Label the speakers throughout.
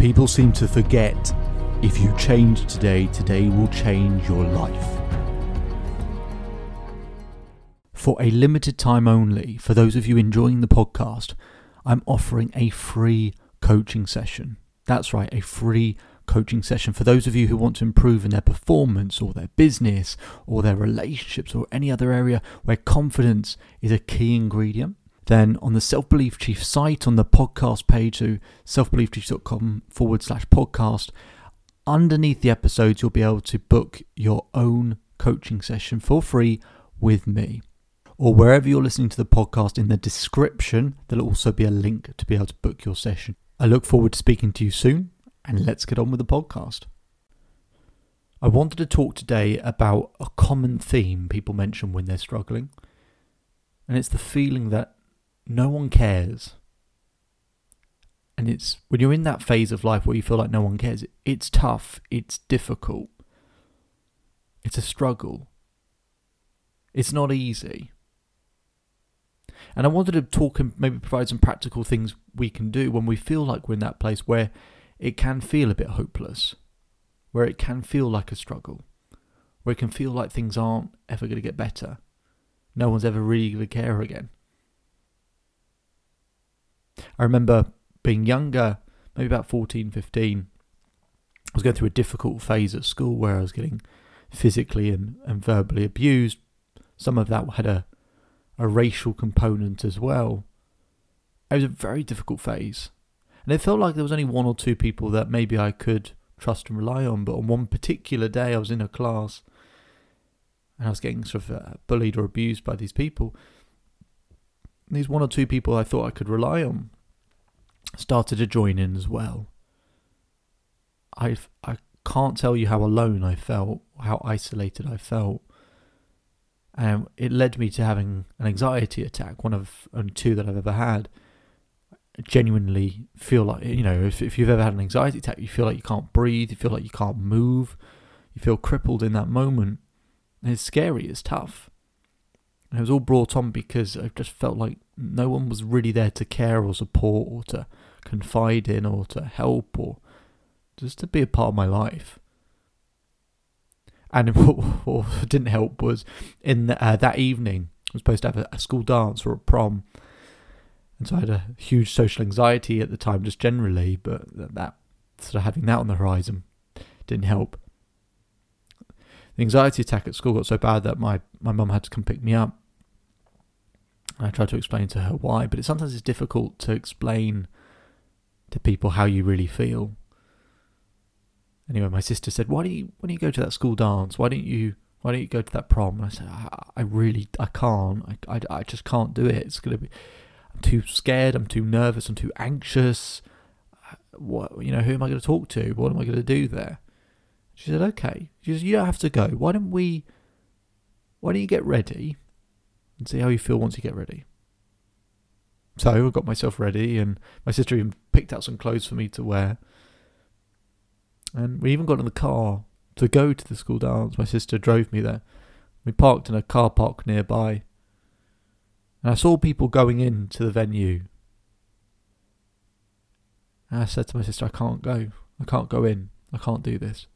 Speaker 1: People seem to forget if you change today, today will change your life. For a limited time only, for those of you enjoying the podcast, I'm offering a free coaching session. That's right, a free coaching session for those of you who want to improve in their performance or their business or their relationships or any other area where confidence is a key ingredient. Then on the Self Belief Chief site, on the podcast page, so selfbeliefchief.com forward slash podcast, underneath the episodes, you'll be able to book your own coaching session for free with me. Or wherever you're listening to the podcast, in the description, there'll also be a link to be able to book your session. I look forward to speaking to you soon, and let's get on with the podcast. I wanted to talk today about a common theme people mention when they're struggling, and it's the feeling that no one cares. And it's when you're in that phase of life where you feel like no one cares, it's tough, it's difficult, it's a struggle, it's not easy. And I wanted to talk and maybe provide some practical things we can do when we feel like we're in that place where it can feel a bit hopeless, where it can feel like a struggle, where it can feel like things aren't ever going to get better. No one's ever really going to care again. I remember being younger, maybe about 14, 15. I was going through a difficult phase at school where I was getting physically and, and verbally abused. Some of that had a, a racial component as well. It was a very difficult phase. And it felt like there was only one or two people that maybe I could trust and rely on. But on one particular day, I was in a class and I was getting sort of uh, bullied or abused by these people. And these one or two people I thought I could rely on started to join in as well. I I can't tell you how alone I felt, how isolated I felt. And it led me to having an anxiety attack, one of only two that I've ever had. I genuinely feel like, you know, if, if you've ever had an anxiety attack, you feel like you can't breathe, you feel like you can't move, you feel crippled in that moment. And it's scary, it's tough. And it was all brought on because I just felt like no one was really there to care or support or to confide in or to help or just to be a part of my life. And what, what didn't help was in the, uh, that evening, I was supposed to have a, a school dance or a prom. And so I had a huge social anxiety at the time, just generally, but that, that sort of having that on the horizon didn't help. Anxiety attack at school got so bad that my, my mum had to come pick me up. I tried to explain to her why, but it, sometimes it's difficult to explain to people how you really feel. Anyway, my sister said, "Why don't you why don't you go to that school dance? Why don't you why don't you go to that prom?" And I said, "I, I really I can't. I, I, I just can't do it. It's gonna be. I'm too scared. I'm too nervous. I'm too anxious. What you know? Who am I going to talk to? What am I going to do there?" She said, "Okay." She said, "You don't have to go. Why don't we? Why don't you get ready and see how you feel once you get ready?" So I got myself ready, and my sister even picked out some clothes for me to wear. And we even got in the car to go to the school dance. My sister drove me there. We parked in a car park nearby. And I saw people going into the venue. And I said to my sister, I can't go. I can't go in. I can't do this.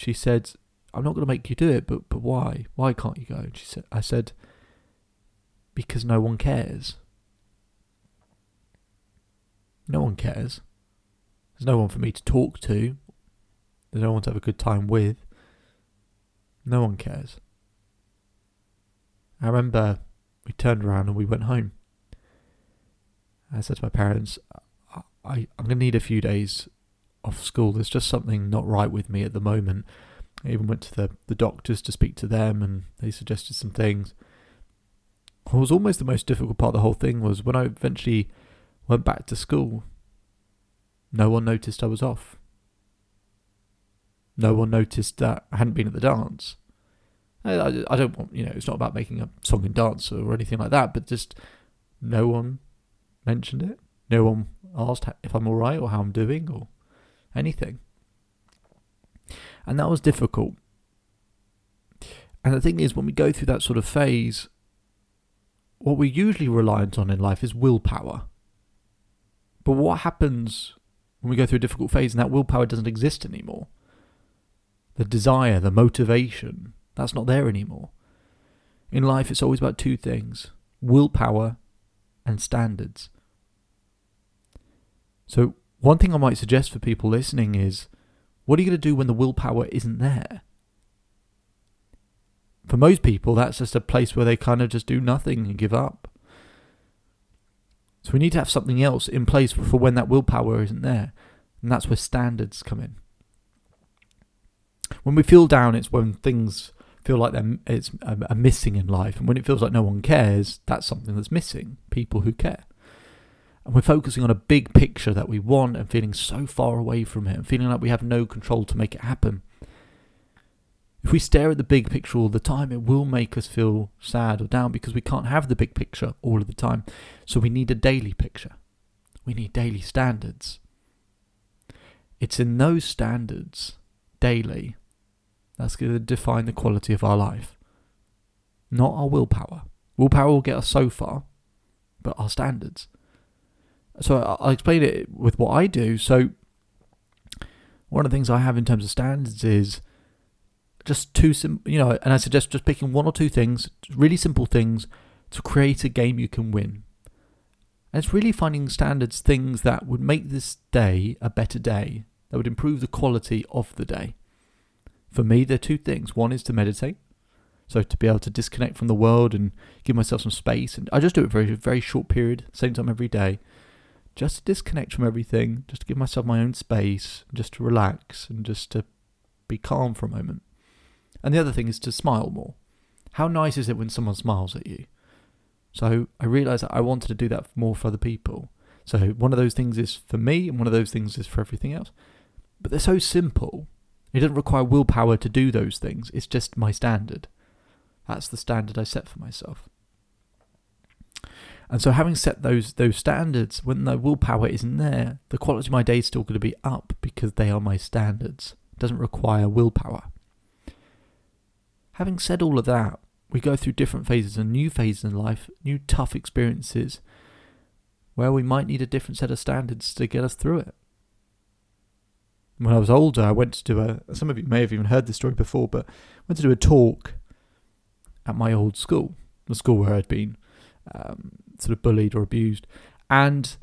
Speaker 1: She said, I'm not going to make you do it, but but why? Why can't you go? And she said, I said, because no one cares. No one cares. There's no one for me to talk to. There's no one to have a good time with. No one cares. I remember we turned around and we went home. I said to my parents, I, I, I'm going to need a few days off school. There's just something not right with me at the moment. I even went to the, the doctors to speak to them and they suggested some things. What was almost the most difficult part of the whole thing was when I eventually went back to school. No one noticed I was off. No one noticed that I hadn't been at the dance. I, I, I don't want, you know, it's not about making a song and dance or anything like that, but just no one mentioned it. No one asked if I'm alright or how I'm doing or anything. And that was difficult. And the thing is, when we go through that sort of phase, what we're usually reliant on in life is willpower. But what happens when we go through a difficult phase and that willpower doesn't exist anymore? The desire, the motivation, that's not there anymore. In life, it's always about two things willpower and standards. So, one thing I might suggest for people listening is what are you going to do when the willpower isn't there? For most people, that's just a place where they kind of just do nothing and give up. So we need to have something else in place for when that willpower isn't there. And that's where standards come in. When we feel down, it's when things feel like they're it's uh, a, missing in life, and when it feels like no one cares, that's something that's missing. People who care, and we're focusing on a big picture that we want, and feeling so far away from it, and feeling like we have no control to make it happen. If we stare at the big picture all the time, it will make us feel sad or down because we can't have the big picture all of the time. So we need a daily picture. We need daily standards. It's in those standards, daily, that's going to define the quality of our life. Not our willpower. Willpower will get us so far, but our standards. So I'll explain it with what I do. So, one of the things I have in terms of standards is just two simple, you know, and I suggest just picking one or two things, really simple things, to create a game you can win. And it's really finding standards, things that would make this day a better day, that would improve the quality of the day. For me, there are two things. One is to meditate, so to be able to disconnect from the world and give myself some space. And I just do it for a very short period, same time every day, just to disconnect from everything, just to give myself my own space, just to relax and just to be calm for a moment. And the other thing is to smile more. How nice is it when someone smiles at you? So I realized that I wanted to do that more for other people. So one of those things is for me, and one of those things is for everything else. But they're so simple. It doesn't require willpower to do those things. It's just my standard. That's the standard I set for myself. And so, having set those those standards, when the willpower isn't there, the quality of my day is still going to be up because they are my standards. It doesn't require willpower. Having said all of that, we go through different phases and new phases in life, new tough experiences, where we might need a different set of standards to get us through it. When I was older, I went to do a. Some of you may have even heard this story before, but I went to do a talk at my old school, the school where I'd been um, sort of bullied or abused, and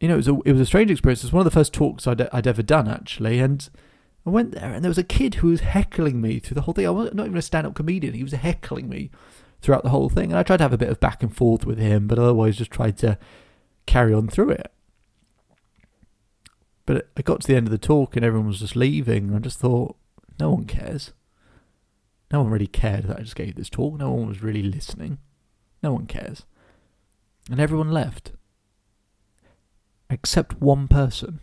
Speaker 1: you know, it was a it was a strange experience. It was one of the first talks I'd I'd ever done actually, and I went there and there was a kid who was heckling me through the whole thing. I was not even a stand up comedian. He was heckling me throughout the whole thing. And I tried to have a bit of back and forth with him, but otherwise just tried to carry on through it. But I got to the end of the talk and everyone was just leaving. And I just thought, no one cares. No one really cared that I just gave this talk. No one was really listening. No one cares. And everyone left. Except one person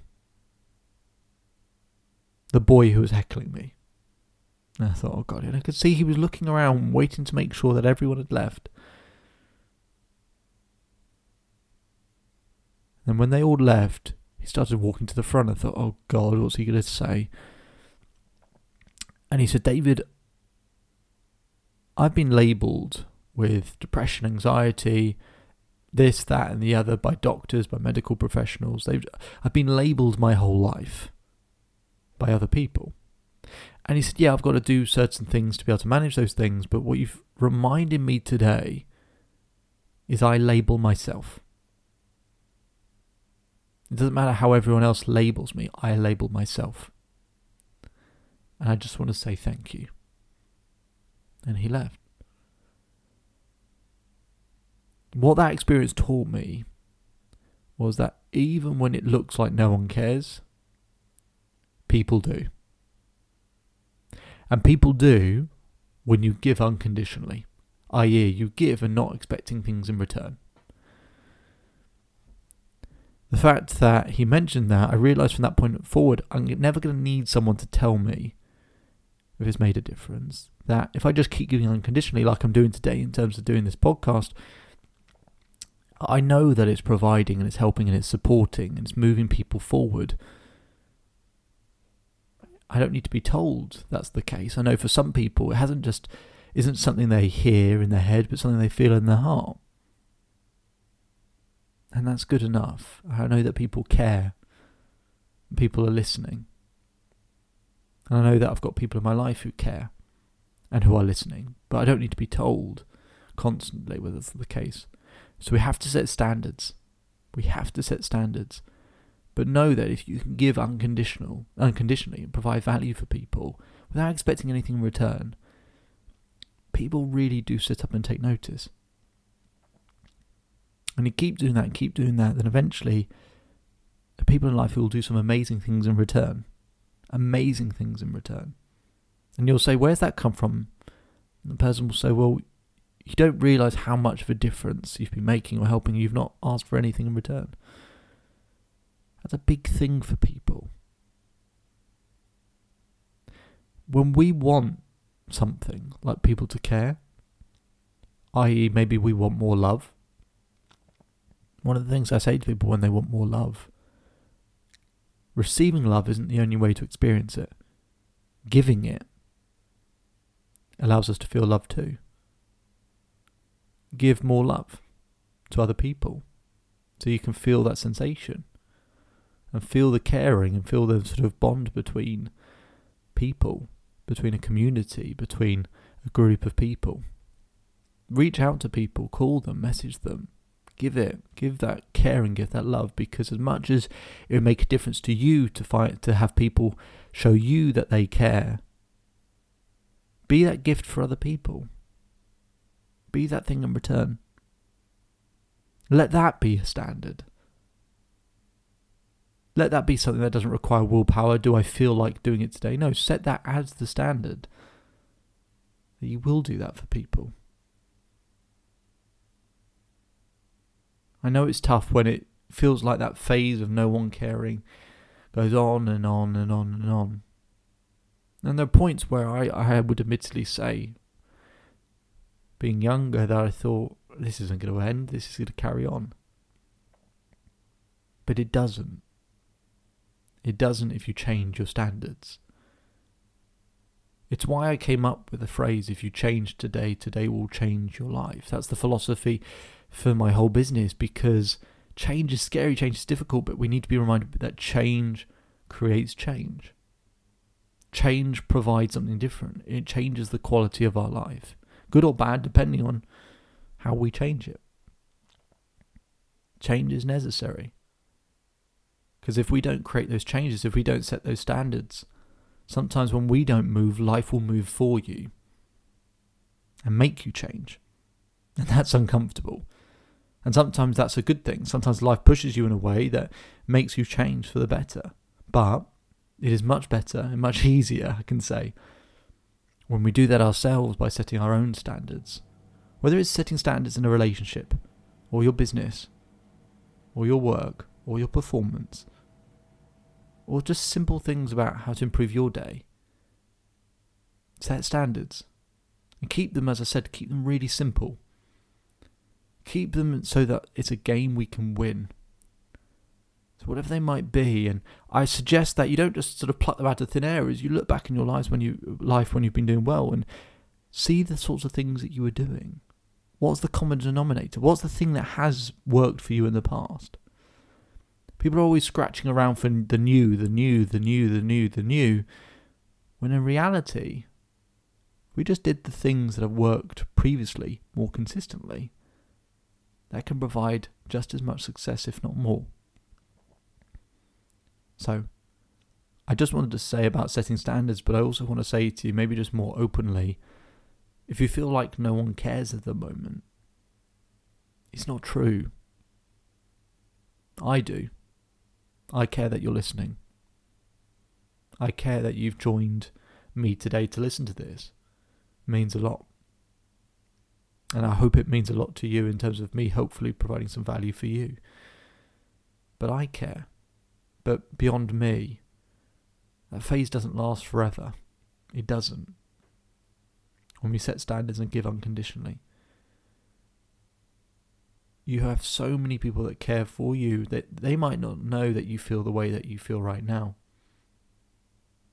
Speaker 1: the boy who was heckling me. And I thought, oh god, and I could see he was looking around, waiting to make sure that everyone had left. And when they all left, he started walking to the front. I thought, oh god, what's he going to say? And he said, David, I've been labelled with depression, anxiety, this, that, and the other by doctors, by medical professionals. They've, I've been labelled my whole life by other people. And he said, Yeah, I've got to do certain things to be able to manage those things, but what you've reminded me today is I label myself. It doesn't matter how everyone else labels me, I label myself. And I just want to say thank you. And he left. What that experience taught me was that even when it looks like no one cares, people do. And people do when you give unconditionally, i.e., you give and not expecting things in return. The fact that he mentioned that, I realised from that point forward, I'm never going to need someone to tell me if it's made a difference. That if I just keep giving unconditionally, like I'm doing today in terms of doing this podcast, I know that it's providing and it's helping and it's supporting and it's moving people forward I don't need to be told that's the case. I know for some people it hasn't just isn't something they hear in their head, but something they feel in their heart. And that's good enough. I know that people care. People are listening. And I know that I've got people in my life who care and who are listening, but I don't need to be told constantly whether that's the case. So we have to set standards. We have to set standards. But know that if you can give unconditional, unconditionally and provide value for people without expecting anything in return, people really do sit up and take notice. And you keep doing that and keep doing that, then eventually the people in life who will do some amazing things in return. Amazing things in return. And you'll say, Where's that come from? And the person will say, Well, you don't realise how much of a difference you've been making or helping. You've not asked for anything in return. That's a big thing for people. When we want something like people to care, i.e., maybe we want more love. One of the things I say to people when they want more love receiving love isn't the only way to experience it, giving it allows us to feel love too. Give more love to other people so you can feel that sensation and feel the caring and feel the sort of bond between people, between a community, between a group of people. Reach out to people, call them, message them, give it, give that care and give that love because as much as it would make a difference to you to fight to have people show you that they care, be that gift for other people. Be that thing in return. Let that be a standard. Let that be something that doesn't require willpower. Do I feel like doing it today? No, set that as the standard. You will do that for people. I know it's tough when it feels like that phase of no one caring goes on and on and on and on. And there are points where I, I would admittedly say, being younger, that I thought, this isn't going to end, this is going to carry on. But it doesn't. It doesn't if you change your standards. It's why I came up with the phrase if you change today, today will change your life. That's the philosophy for my whole business because change is scary, change is difficult, but we need to be reminded that change creates change change provides something different. It changes the quality of our life, good or bad, depending on how we change it. Change is necessary. Because if we don't create those changes, if we don't set those standards, sometimes when we don't move, life will move for you and make you change. And that's uncomfortable. And sometimes that's a good thing. Sometimes life pushes you in a way that makes you change for the better. But it is much better and much easier, I can say, when we do that ourselves by setting our own standards. Whether it's setting standards in a relationship, or your business, or your work, or your performance, or just simple things about how to improve your day. Set standards. And keep them, as I said, keep them really simple. Keep them so that it's a game we can win whatever they might be. And I suggest that you don't just sort of pluck them out of thin air as you look back in your lives when you life when you've been doing well and see the sorts of things that you were doing. What's the common denominator? What's the thing that has worked for you in the past? People are always scratching around for the new, the new, the new, the new, the new, when in reality, we just did the things that have worked previously more consistently. That can provide just as much success, if not more. So, I just wanted to say about setting standards, but I also want to say to you, maybe just more openly, if you feel like no one cares at the moment, it's not true. I do. I care that you're listening. I care that you've joined me today to listen to this. It means a lot. And I hope it means a lot to you in terms of me hopefully providing some value for you. But I care. But beyond me, that phase doesn't last forever. It doesn't. When we set standards and give unconditionally. You have so many people that care for you that they might not know that you feel the way that you feel right now.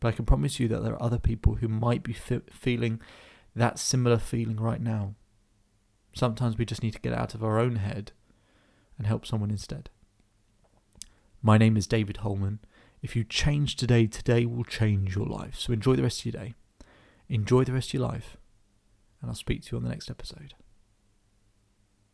Speaker 1: But I can promise you that there are other people who might be fe- feeling that similar feeling right now. Sometimes we just need to get out of our own head and help someone instead. My name is David Holman. If you change today, today will change your life. So enjoy the rest of your day. Enjoy the rest of your life. And I'll speak to you on the next episode.